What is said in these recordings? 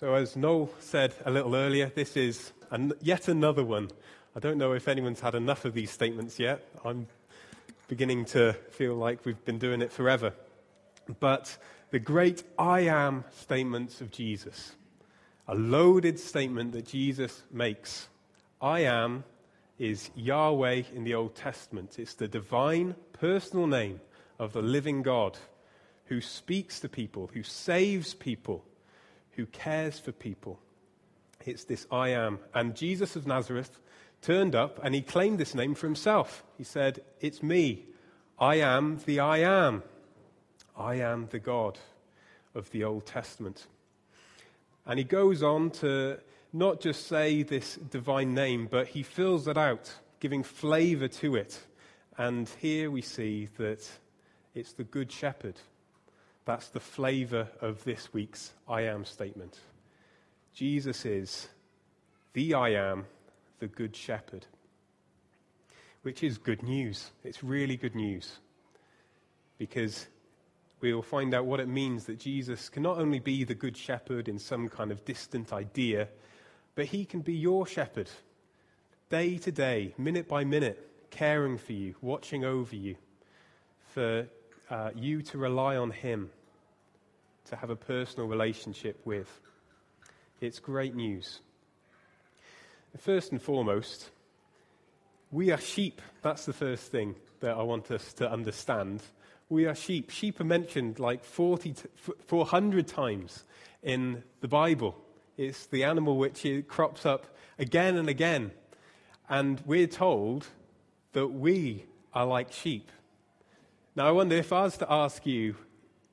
So, as Noel said a little earlier, this is an, yet another one. I don't know if anyone's had enough of these statements yet. I'm beginning to feel like we've been doing it forever. But the great I am statements of Jesus, a loaded statement that Jesus makes. I am is Yahweh in the Old Testament, it's the divine personal name of the living God who speaks to people, who saves people, who cares for people. It's this I am. And Jesus of Nazareth turned up and he claimed this name for himself. He said, It's me. I am the I am. I am the God of the Old Testament. And he goes on to not just say this divine name, but he fills it out, giving flavor to it. And here we see that it's the Good Shepherd that's the flavor of this week's I am statement. Jesus is the I am, the Good Shepherd, which is good news. It's really good news because we will find out what it means that Jesus can not only be the Good Shepherd in some kind of distant idea, but he can be your shepherd day to day, minute by minute, caring for you, watching over you, for uh, you to rely on Him, to have a personal relationship with. It's great news. First and foremost, we are sheep. That's the first thing that I want us to understand. We are sheep. Sheep are mentioned like 40 400 times in the Bible. It's the animal which crops up again and again. And we're told that we are like sheep. Now, I wonder if I was to ask you,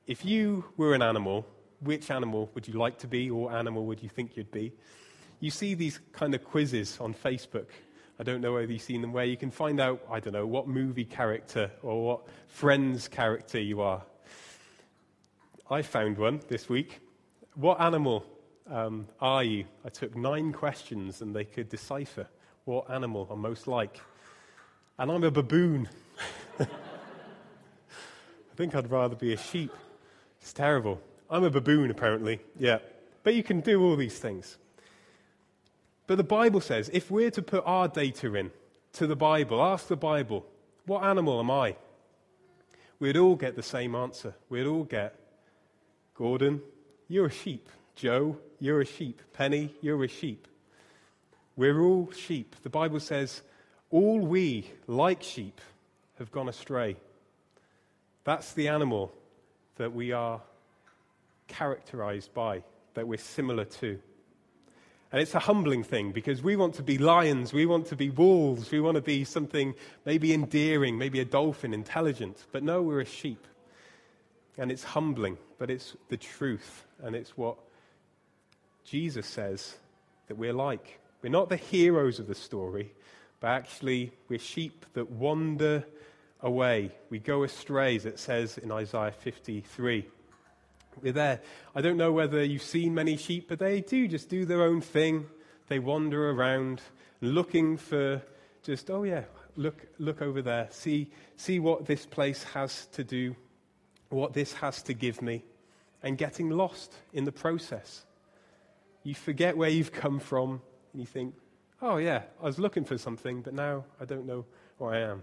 if you were an animal, which animal would you like to be, or animal would you think you'd be? You see these kind of quizzes on Facebook. I don't know whether you've seen them, where you can find out, I don't know, what movie character or what friend's character you are. I found one this week. What animal um, are you? I took nine questions and they could decipher what animal I'm most like. And I'm a baboon. I think I'd rather be a sheep. It's terrible. I'm a baboon, apparently. Yeah. But you can do all these things. But the Bible says if we're to put our data in to the Bible, ask the Bible, what animal am I? We'd all get the same answer. We'd all get, Gordon, you're a sheep. Joe, you're a sheep. Penny, you're a sheep. We're all sheep. The Bible says, all we, like sheep, have gone astray. That's the animal that we are characterized by, that we're similar to. And it's a humbling thing because we want to be lions, we want to be wolves, we want to be something maybe endearing, maybe a dolphin, intelligent. But no, we're a sheep. And it's humbling, but it's the truth. And it's what Jesus says that we're like. We're not the heroes of the story, but actually we're sheep that wander away. We go astray, as it says in Isaiah 53. We're there. I don't know whether you've seen many sheep, but they do just do their own thing. They wander around looking for just, oh yeah, look, look over there. See, see what this place has to do, what this has to give me, and getting lost in the process. You forget where you've come from, and you think, oh yeah, I was looking for something, but now I don't know where I am.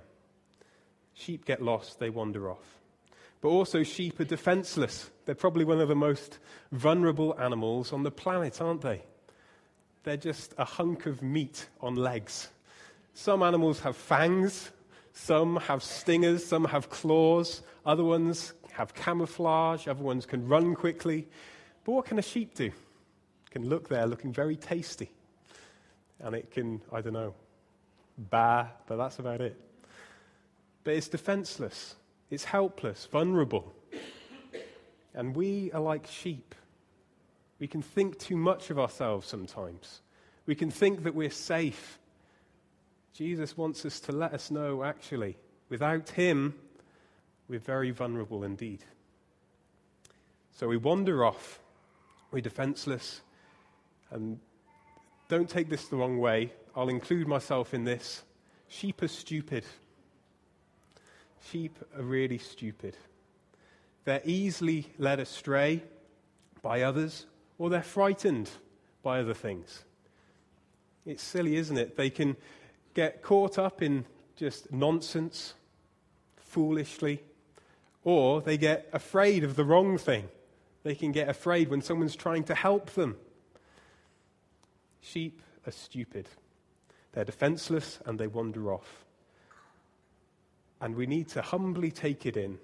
Sheep get lost, they wander off. But also, sheep are defenseless. They're probably one of the most vulnerable animals on the planet, aren't they? They're just a hunk of meat on legs. Some animals have fangs, some have stingers, some have claws, other ones have camouflage, other ones can run quickly. But what can a sheep do? It can look there looking very tasty. And it can, I don't know, bah, but that's about it but it's defenseless, it's helpless, vulnerable. And we are like sheep. We can think too much of ourselves sometimes. We can think that we're safe. Jesus wants us to let us know, actually, without Him, we're very vulnerable indeed. So we wander off, we're defenseless, and don't take this the wrong way. I'll include myself in this. Sheep are stupid. Sheep are really stupid. They're easily led astray by others or they're frightened by other things. It's silly, isn't it? They can get caught up in just nonsense, foolishly, or they get afraid of the wrong thing. They can get afraid when someone's trying to help them. Sheep are stupid. They're defenseless and they wander off. And we need to humbly take it in.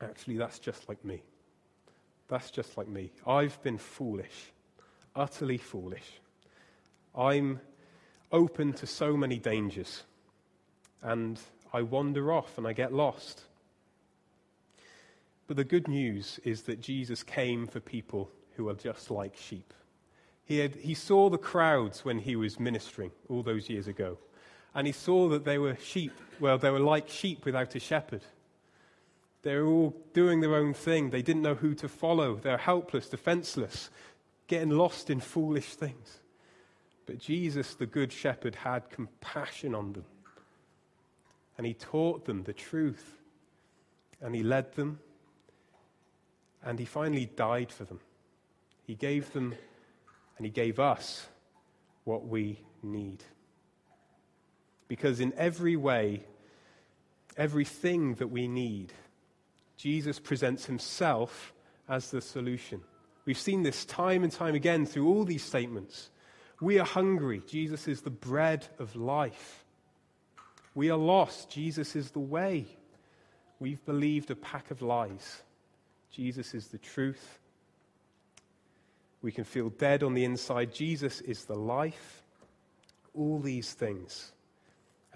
Actually, that's just like me. That's just like me. I've been foolish, utterly foolish. I'm open to so many dangers, and I wander off and I get lost. But the good news is that Jesus came for people who are just like sheep. He, had, he saw the crowds when he was ministering all those years ago, and he saw that they were sheep. Well, they were like sheep without a shepherd. They were all doing their own thing. They didn't know who to follow. They're helpless, defenseless, getting lost in foolish things. But Jesus, the Good Shepherd, had compassion on them. And he taught them the truth. And he led them. And he finally died for them. He gave them and he gave us what we need. Because in every way, everything that we need, Jesus presents himself as the solution. We've seen this time and time again through all these statements. We are hungry. Jesus is the bread of life. We are lost. Jesus is the way. We've believed a pack of lies. Jesus is the truth. We can feel dead on the inside. Jesus is the life. All these things.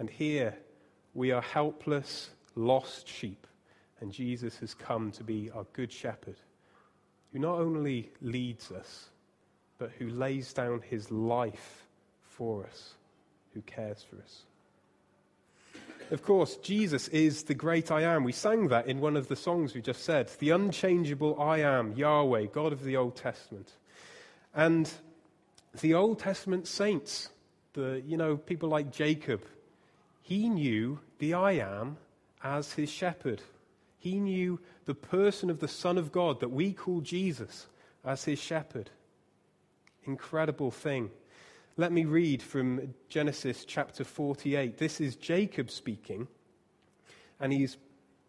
And here we are helpless, lost sheep. And Jesus has come to be our good shepherd, who not only leads us, but who lays down his life for us, who cares for us. Of course, Jesus is the great I am. We sang that in one of the songs we just said. The unchangeable I am, Yahweh, God of the Old Testament. And the Old Testament saints, the, you know, people like Jacob, he knew the I am as his shepherd. He knew the person of the Son of God that we call Jesus as his shepherd. Incredible thing. Let me read from Genesis chapter 48. This is Jacob speaking, and he's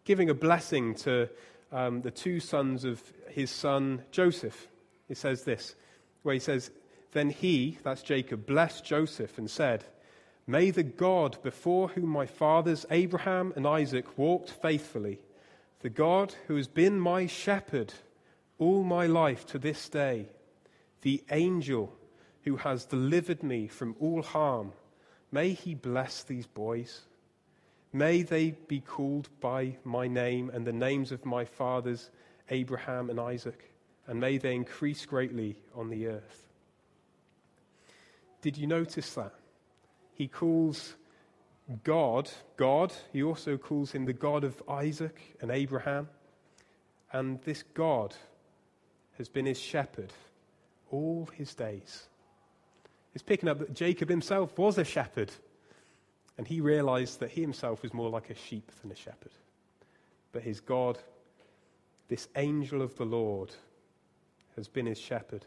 giving a blessing to um, the two sons of his son Joseph. He says this, where he says, Then he, that's Jacob, blessed Joseph and said, May the God before whom my fathers Abraham and Isaac walked faithfully, the God who has been my shepherd all my life to this day, the angel who has delivered me from all harm, may he bless these boys. May they be called by my name and the names of my fathers Abraham and Isaac, and may they increase greatly on the earth. Did you notice that? He calls God, God, he also calls him the God of Isaac and Abraham. And this God has been his shepherd all his days. It's picking up that Jacob himself was a shepherd, and he realized that he himself was more like a sheep than a shepherd. But his God, this angel of the Lord, has been his shepherd.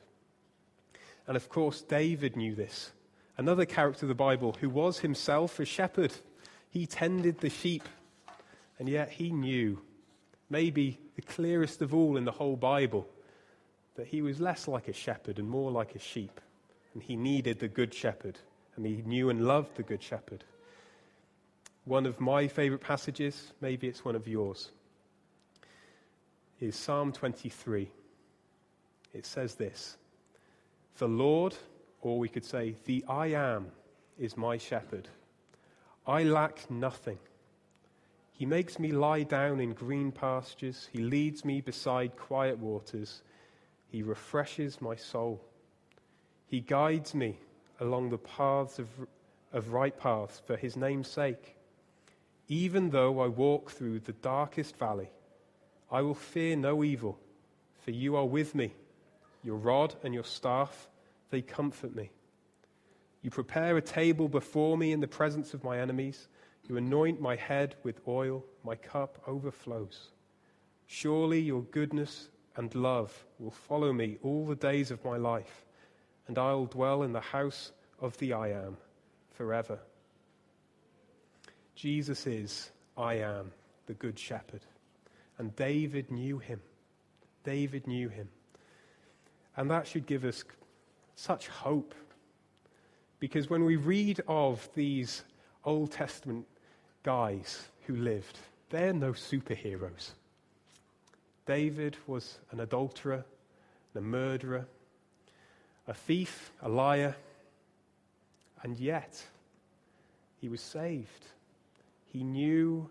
And of course, David knew this another character of the Bible who was himself a shepherd. He tended the sheep, and yet he knew, maybe the clearest of all in the whole Bible, that he was less like a shepherd and more like a sheep. And he needed the good shepherd, and he knew and loved the good shepherd. One of my favorite passages, maybe it's one of yours, is Psalm 23. It says this The Lord or we could say, The I am is my shepherd. I lack nothing. He makes me lie down in green pastures. He leads me beside quiet waters. He refreshes my soul. He guides me along the paths of, of right paths for his name's sake. Even though I walk through the darkest valley, I will fear no evil, for you are with me. Your rod and your staff they comfort me. You prepare a table before me in the presence of my enemies. You anoint my head with oil. My cup overflows. Surely your goodness and love will follow me all the days of my life, and I'll dwell in the house of the I am forever. Jesus is I am, the Good Shepherd. And David knew him. David knew him. And that should give us such hope. Because when we read of these Old Testament guys who lived, they're no superheroes. David was an adulterer, a murderer, a thief, a liar, and yet he was saved. He knew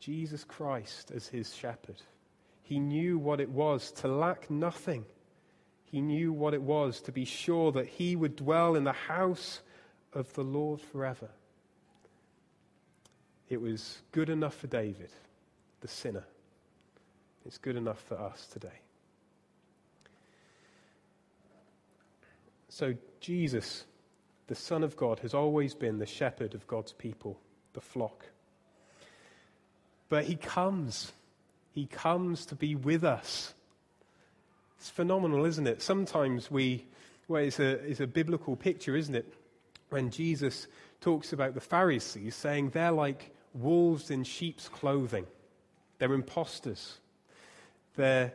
Jesus Christ as his shepherd. He knew what it was to lack nothing. He knew what it was to be sure that he would dwell in the house of the Lord forever. It was good enough for David, the sinner. It's good enough for us today. So, Jesus, the Son of God, has always been the shepherd of God's people, the flock. But he comes. He comes to be with us. It's phenomenal, isn't it? Sometimes we, well, it's a, it's a biblical picture, isn't it? When Jesus talks about the Pharisees, saying they're like wolves in sheep's clothing, they're imposters. They're,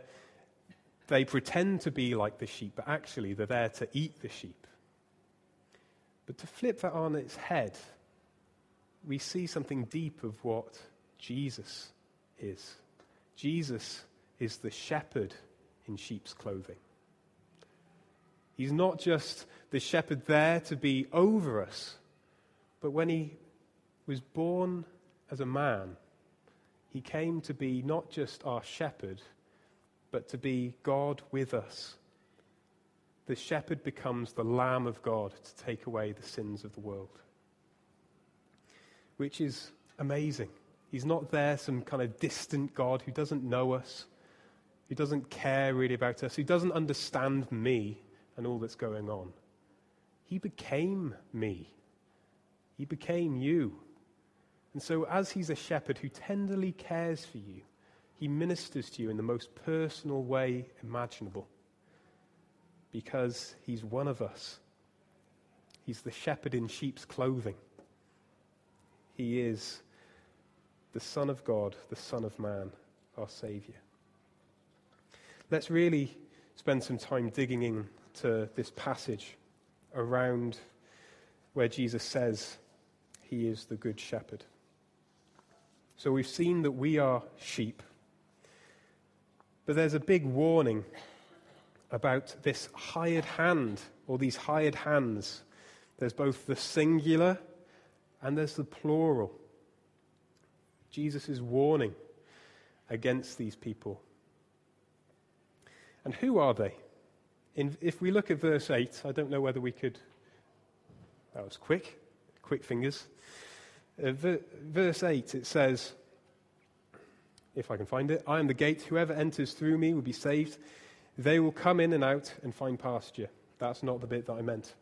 they pretend to be like the sheep, but actually they're there to eat the sheep. But to flip that on its head, we see something deep of what Jesus is. Jesus is the shepherd in sheep's clothing. He's not just the shepherd there to be over us, but when he was born as a man, he came to be not just our shepherd, but to be God with us. The shepherd becomes the Lamb of God to take away the sins of the world, which is amazing. He's not there, some kind of distant God who doesn't know us, who doesn't care really about us, who doesn't understand me and all that's going on. He became me, He became you. And so, as He's a shepherd who tenderly cares for you, He ministers to you in the most personal way imaginable because He's one of us. He's the shepherd in sheep's clothing. He is the Son of God, the Son of Man, our Saviour. Let's really spend some time digging into this passage around where Jesus says he is the Good Shepherd. So we've seen that we are sheep, but there's a big warning about this hired hand or these hired hands. There's both the singular and there's the plural. Jesus is warning against these people. And who are they? In, if we look at verse 8, I don't know whether we could. That was quick, quick fingers. Uh, ver, verse 8, it says, if I can find it, I am the gate. Whoever enters through me will be saved. They will come in and out and find pasture. That's not the bit that I meant.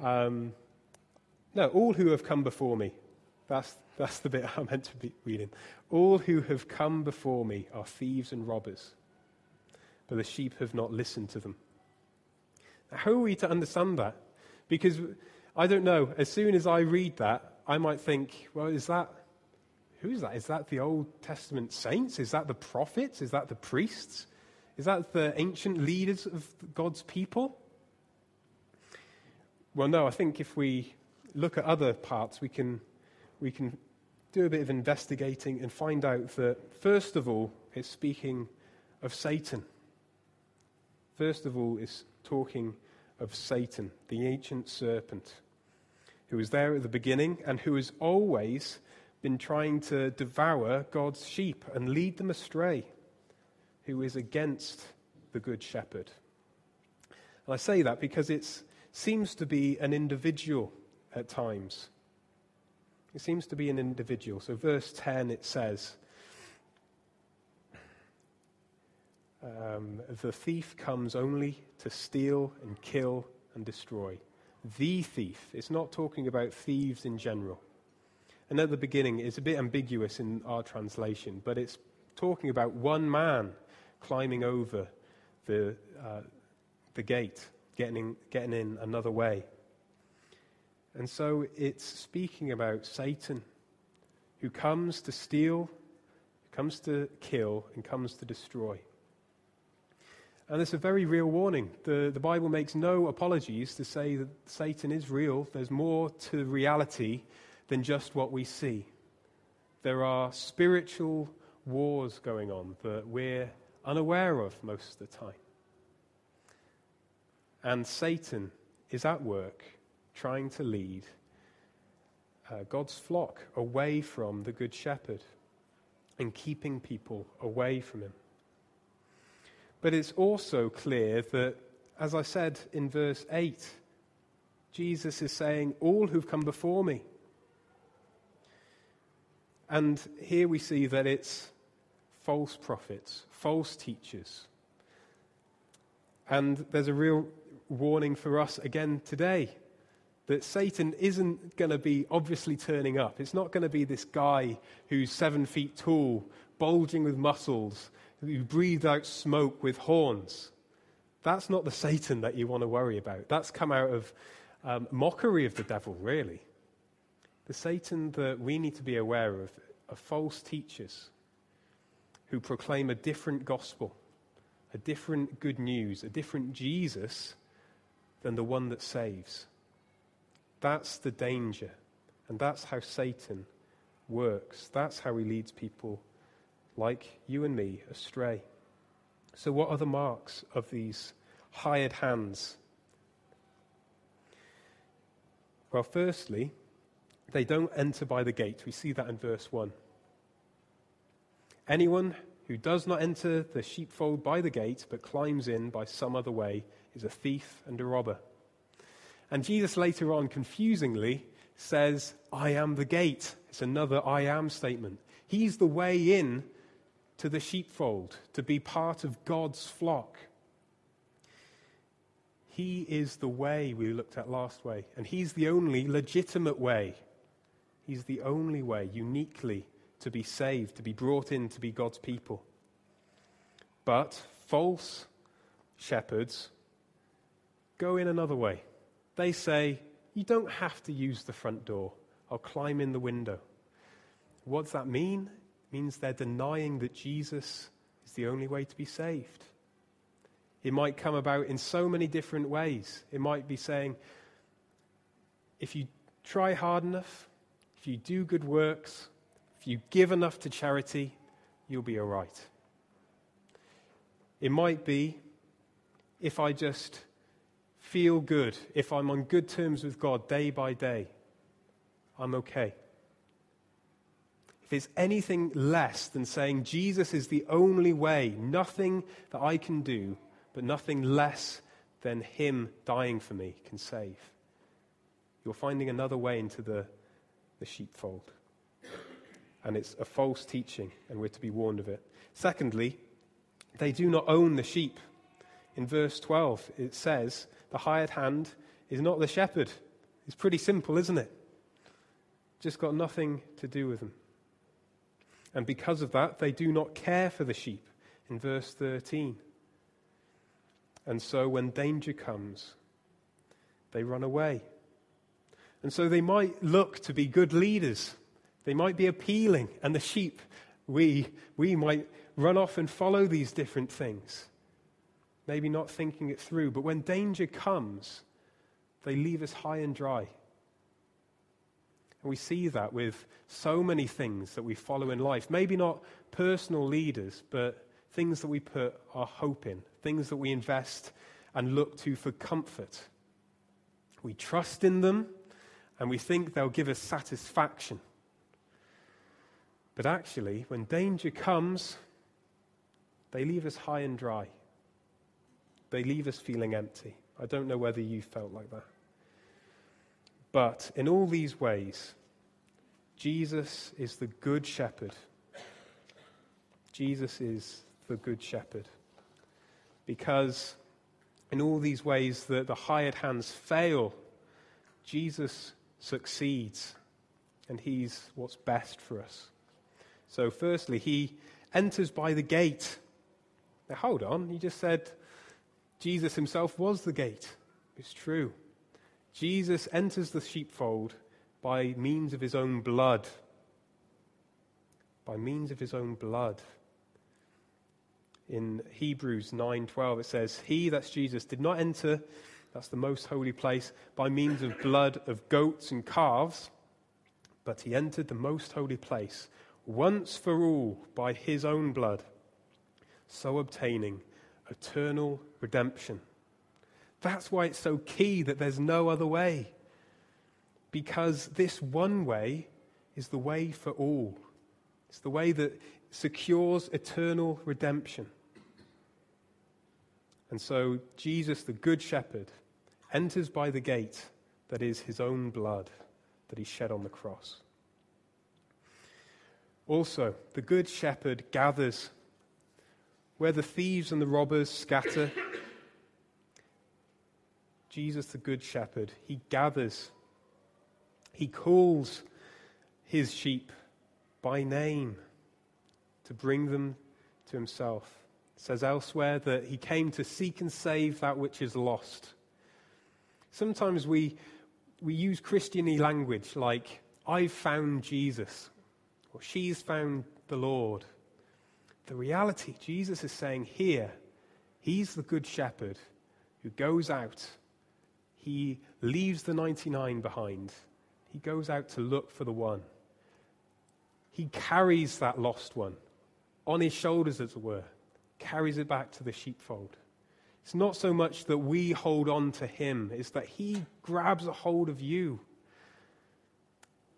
Um, no, all who have come before me. That's, that's the bit I meant to be reading. All who have come before me are thieves and robbers, but the sheep have not listened to them. How are we to understand that? Because I don't know, as soon as I read that, I might think, well, is that, who's that? Is that the Old Testament saints? Is that the prophets? Is that the priests? Is that the ancient leaders of God's people? Well, no, I think if we look at other parts, we can we can do a bit of investigating and find out that, first of all, it's speaking of Satan. First of all, it's talking of Satan, the ancient serpent, who was there at the beginning and who has always been trying to devour God's sheep and lead them astray, who is against the good shepherd. And I say that because it seems to be an individual at times. It seems to be an individual. So, verse 10, it says, um, The thief comes only to steal and kill and destroy. The thief. It's not talking about thieves in general. And at the beginning, it's a bit ambiguous in our translation, but it's talking about one man climbing over the, uh, the gate, getting in, getting in another way. And so it's speaking about Satan who comes to steal, comes to kill, and comes to destroy. And it's a very real warning. The, the Bible makes no apologies to say that Satan is real. There's more to reality than just what we see. There are spiritual wars going on that we're unaware of most of the time. And Satan is at work trying to lead uh, God's flock away from the Good Shepherd and keeping people away from him. But it's also clear that, as I said in verse 8, Jesus is saying, All who've come before me. And here we see that it's false prophets, false teachers. And there's a real warning for us again today that Satan isn't going to be obviously turning up. It's not going to be this guy who's seven feet tall, bulging with muscles, who breathed out smoke with horns. That's not the Satan that you want to worry about. That's come out of um, mockery of the devil, really. The Satan that we need to be aware of are false teachers who proclaim a different gospel, a different good news, a different Jesus than the one that saves. That's the danger. And that's how Satan works. That's how he leads people like you and me astray. So, what are the marks of these hired hands? Well, firstly, they don't enter by the gate. We see that in verse 1. Anyone who does not enter the sheepfold by the gate, but climbs in by some other way, is a thief and a robber. And Jesus later on, confusingly, says, I am the gate. It's another I am statement. He's the way in to the sheepfold, to be part of God's flock. He is the way we looked at last way, and He's the only legitimate way. He's the only way, uniquely, to be saved, to be brought in to be God's people. But false shepherds go in another way. They say, You don't have to use the front door. I'll climb in the window. What does that mean? Means they're denying that Jesus is the only way to be saved. It might come about in so many different ways. It might be saying, if you try hard enough, if you do good works, if you give enough to charity, you'll be all right. It might be if I just feel good, if I'm on good terms with God day by day, I'm okay. It's anything less than saying Jesus is the only way, nothing that I can do, but nothing less than Him dying for me can save, you're finding another way into the, the sheepfold. And it's a false teaching, and we're to be warned of it. Secondly, they do not own the sheep. In verse 12, it says, the hired hand is not the shepherd. It's pretty simple, isn't it? Just got nothing to do with them. And because of that, they do not care for the sheep in verse 13. And so when danger comes, they run away. And so they might look to be good leaders. They might be appealing, and the sheep, we, we might run off and follow these different things maybe not thinking it through. But when danger comes, they leave us high and dry. And we see that with so many things that we follow in life. Maybe not personal leaders, but things that we put our hope in, things that we invest and look to for comfort. We trust in them and we think they'll give us satisfaction. But actually, when danger comes, they leave us high and dry. They leave us feeling empty. I don't know whether you felt like that. But in all these ways, Jesus is the good shepherd. Jesus is the good shepherd. Because in all these ways that the hired hands fail, Jesus succeeds, and he's what's best for us. So, firstly, he enters by the gate. Now, hold on. He just said Jesus himself was the gate. It's true. Jesus enters the sheepfold by means of his own blood. By means of his own blood. In Hebrews 9:12 it says, "He that's Jesus did not enter that's the most holy place by means of blood of goats and calves, but he entered the most holy place once for all by his own blood, so obtaining eternal redemption." That's why it's so key that there's no other way. Because this one way is the way for all. It's the way that secures eternal redemption. And so Jesus, the Good Shepherd, enters by the gate that is his own blood that he shed on the cross. Also, the Good Shepherd gathers where the thieves and the robbers scatter. Jesus, the Good Shepherd, he gathers, he calls his sheep by name to bring them to himself. It says elsewhere that he came to seek and save that which is lost. Sometimes we, we use Christiany language like, I've found Jesus, or she's found the Lord. The reality, Jesus is saying here, he's the good shepherd who goes out he leaves the 99 behind. He goes out to look for the one. He carries that lost one on his shoulders, as it were, carries it back to the sheepfold. It's not so much that we hold on to him, it's that he grabs a hold of you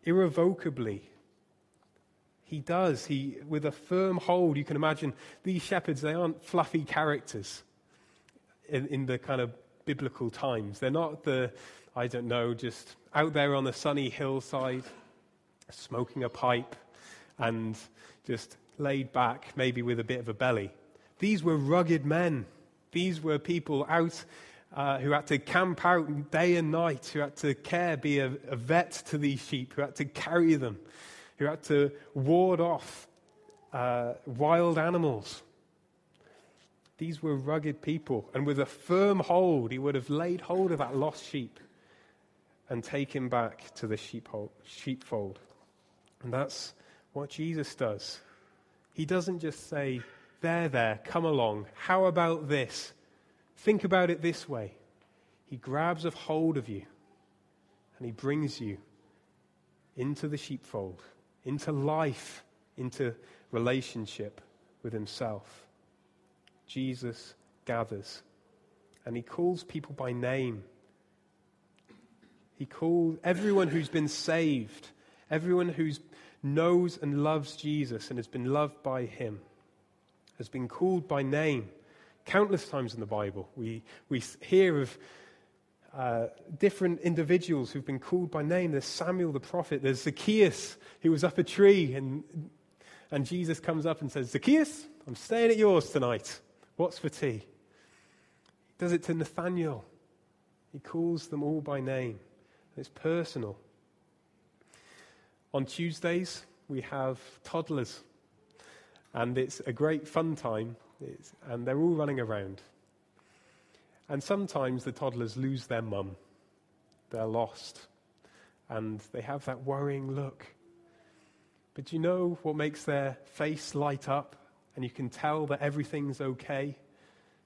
irrevocably. He does. He, with a firm hold, you can imagine these shepherds, they aren't fluffy characters in, in the kind of biblical times. They're not the, I don't know, just out there on the sunny hillside, smoking a pipe and just laid back, maybe with a bit of a belly. These were rugged men. These were people out uh, who had to camp out day and night, who had to care, be a, a vet to these sheep, who had to carry them, who had to ward off uh, wild animals. These were rugged people, and with a firm hold, he would have laid hold of that lost sheep and taken back to the sheepfold. And that's what Jesus does. He doesn't just say, There, there, come along. How about this? Think about it this way. He grabs a hold of you and he brings you into the sheepfold, into life, into relationship with himself. Jesus gathers and he calls people by name. He calls everyone who's been saved, everyone who knows and loves Jesus and has been loved by him, has been called by name. Countless times in the Bible, we, we hear of uh, different individuals who've been called by name. There's Samuel the prophet, there's Zacchaeus, who was up a tree, and, and Jesus comes up and says, Zacchaeus, I'm staying at yours tonight. What's for tea? He does it to Nathaniel. He calls them all by name. It's personal. On Tuesdays, we have toddlers, and it's a great fun time, it's, and they're all running around. And sometimes the toddlers lose their mum, they're lost, and they have that worrying look. But you know what makes their face light up and you can tell that everything's okay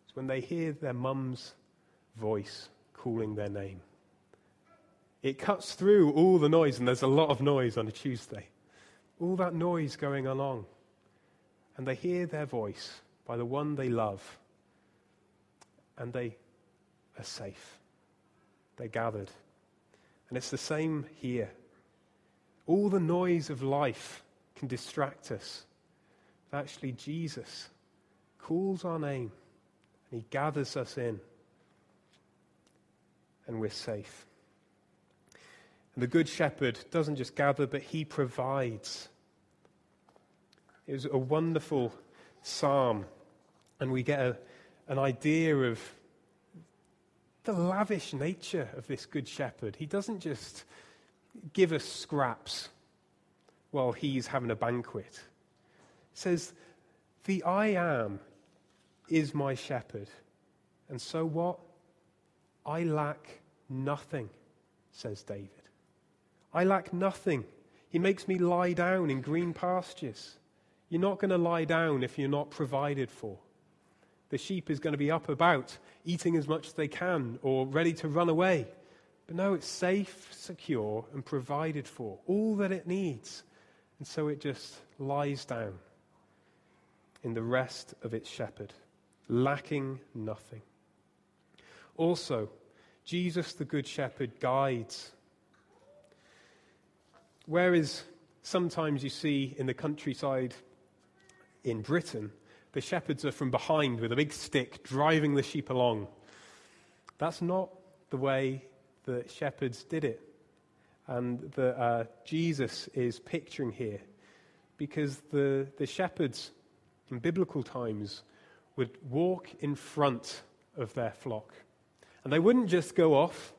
is when they hear their mum's voice calling their name. It cuts through all the noise, and there's a lot of noise on a Tuesday. All that noise going along. And they hear their voice by the one they love, and they are safe. They're gathered. And it's the same here. All the noise of life can distract us actually Jesus calls our name and he gathers us in and we're safe. And the Good Shepherd doesn't just gather, but he provides. It was a wonderful psalm, and we get a, an idea of the lavish nature of this Good Shepherd. He doesn't just give us scraps while he's having a banquet says, The I am is my shepherd. And so what? I lack nothing, says David. I lack nothing. He makes me lie down in green pastures. You're not going to lie down if you're not provided for. The sheep is going to be up about, eating as much as they can, or ready to run away. But no, it's safe, secure, and provided for, all that it needs. And so it just lies down in the rest of its shepherd, lacking nothing. Also, Jesus, the Good Shepherd, guides. Whereas sometimes you see in the countryside in Britain, the shepherds are from behind with a big stick driving the sheep along. That's not the way the shepherds did it. And that uh, Jesus is picturing here. Because the, the shepherds in biblical times would walk in front of their flock. And they wouldn't just go off,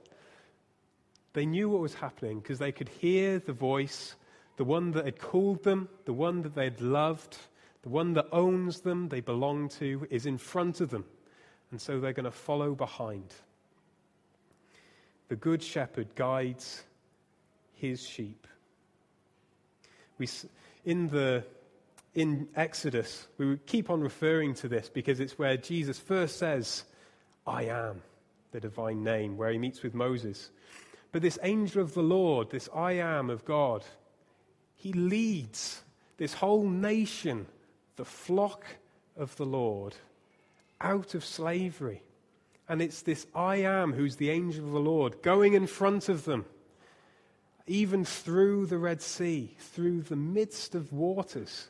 they knew what was happening because they could hear the voice, the one that had called them, the one that they'd loved, the one that owns them, they belong to, is in front of them. And so they're going to follow behind. The Good Shepherd guides his sheep. We, in, the, in Exodus, we keep on referring to this because it's where Jesus first says, I am, the divine name, where he meets with Moses. But this angel of the Lord, this I am of God, he leads this whole nation, the flock of the Lord, out of slavery. And it's this I am who's the angel of the Lord going in front of them, even through the Red Sea, through the midst of waters,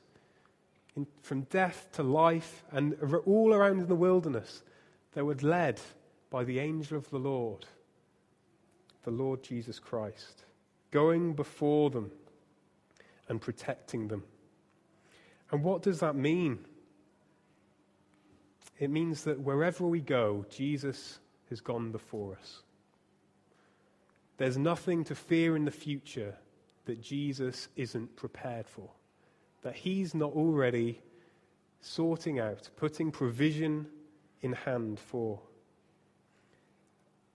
in, from death to life, and all around in the wilderness. They were led by the angel of the Lord, the Lord Jesus Christ, going before them and protecting them. And what does that mean? It means that wherever we go, Jesus has gone before us. There's nothing to fear in the future that Jesus isn't prepared for, that he's not already sorting out, putting provision in hand for.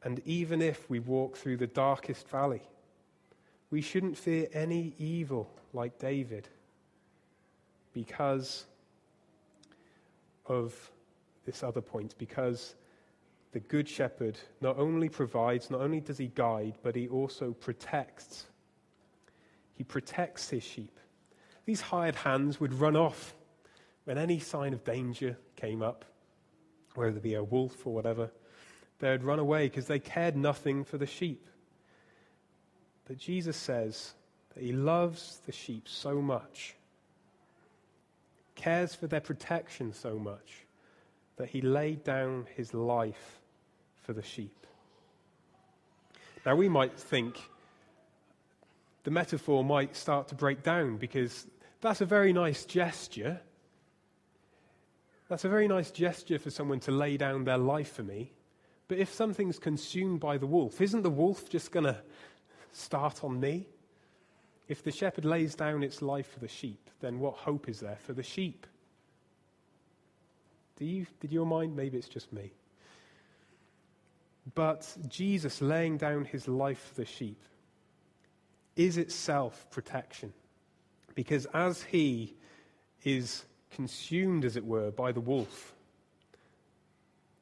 And even if we walk through the darkest valley, we shouldn't fear any evil like David because of this other point because the Good Shepherd not only provides, not only does he guide, but he also protects. He protects his sheep. These hired hands would run off when any sign of danger came up, whether it be a wolf or whatever. They would run away because they cared nothing for the sheep. But Jesus says that he loves the sheep so much, cares for their protection so much, that he laid down his life for the sheep. Now, we might think the metaphor might start to break down because that's a very nice gesture. That's a very nice gesture for someone to lay down their life for me. But if something's consumed by the wolf, isn't the wolf just going to start on me? If the shepherd lays down its life for the sheep, then what hope is there for the sheep? Do you, did your mind? Maybe it's just me. But Jesus laying down his life for the sheep is itself protection. Because as he is consumed, as it were, by the wolf,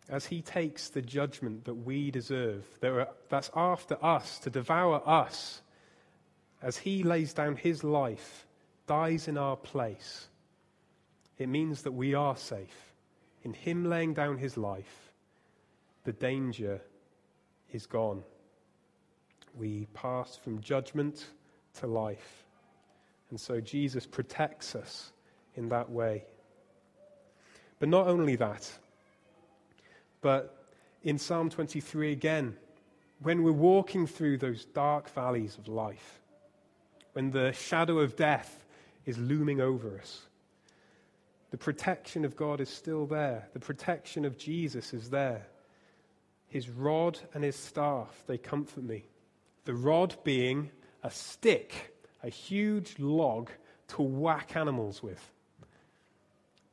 as he takes the judgment that we deserve, that's after us, to devour us, as he lays down his life, dies in our place, it means that we are safe in him laying down his life, the danger is gone. We pass from judgment to life. And so Jesus protects us in that way. But not only that, but in Psalm 23 again, when we're walking through those dark valleys of life, when the shadow of death is looming over us, the protection of God is still there. The protection of Jesus is there. His rod and his staff, they comfort me. The rod being a stick, a huge log to whack animals with.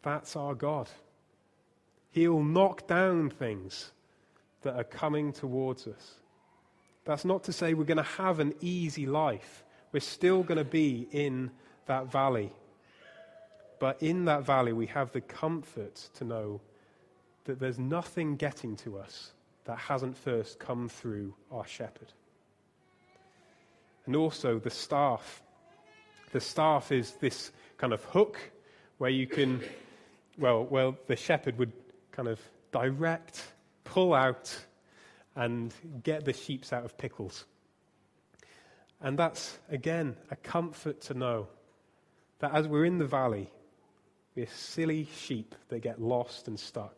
That's our God. He'll knock down things that are coming towards us. That's not to say we're going to have an easy life. We're still going to be in that valley. But in that valley, we have the comfort to know that there's nothing getting to us that hasn't first come through our shepherd. And also the staff. The staff is this kind of hook where you can, well, well, the shepherd would kind of direct, pull out, and get the sheeps out of pickles. And that's, again, a comfort to know that as we're in the valley, we're silly sheep that get lost and stuck.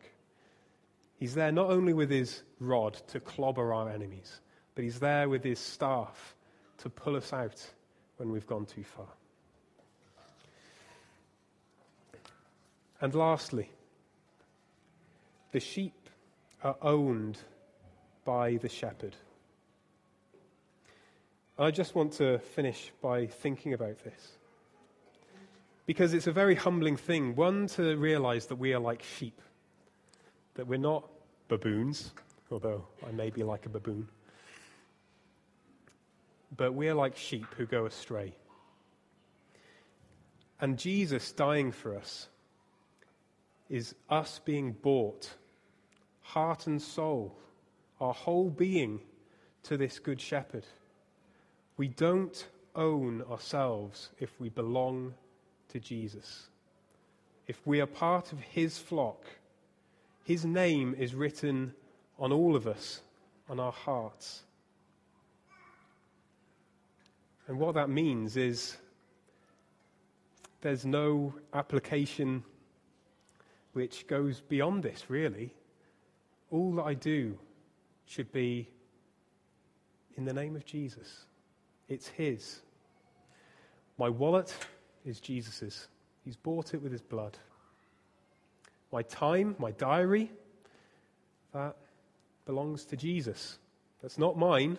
He's there not only with his rod to clobber our enemies, but he's there with his staff to pull us out when we've gone too far. And lastly, the sheep are owned by the shepherd. I just want to finish by thinking about this. Because it's a very humbling thing, one, to realize that we are like sheep, that we're not baboons, although I may be like a baboon, but we are like sheep who go astray. And Jesus dying for us is us being bought, heart and soul, our whole being, to this good shepherd. We don't own ourselves if we belong to Jesus. If we are part of his flock, his name is written on all of us, on our hearts. And what that means is there's no application which goes beyond this, really. All that I do should be in the name of Jesus. It's His. My wallet is Jesus's. He's bought it with His blood. My time, my diary, that belongs to Jesus. That's not mine.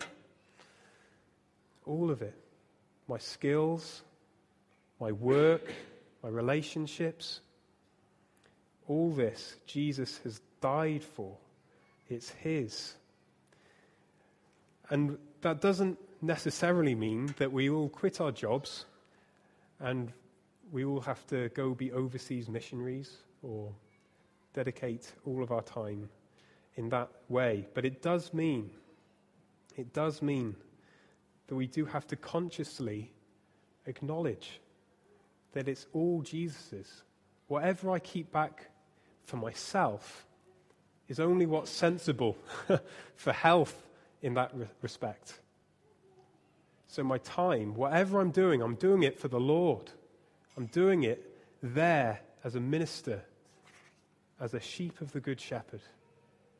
All of it. My skills, my work, my relationships, all this Jesus has died for. It's His. And that doesn't necessarily mean that we all quit our jobs and we all have to go be overseas missionaries or dedicate all of our time in that way. But it does mean, it does mean we do have to consciously acknowledge that it's all Jesus's. Whatever I keep back for myself is only what's sensible for health in that re- respect. So, my time, whatever I'm doing, I'm doing it for the Lord. I'm doing it there as a minister, as a sheep of the Good Shepherd,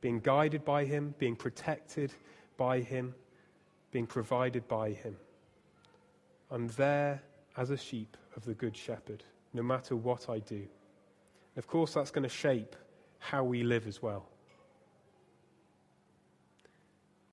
being guided by Him, being protected by Him, being provided by Him. I'm there as a sheep of the Good Shepherd, no matter what I do. Of course, that's going to shape how we live as well.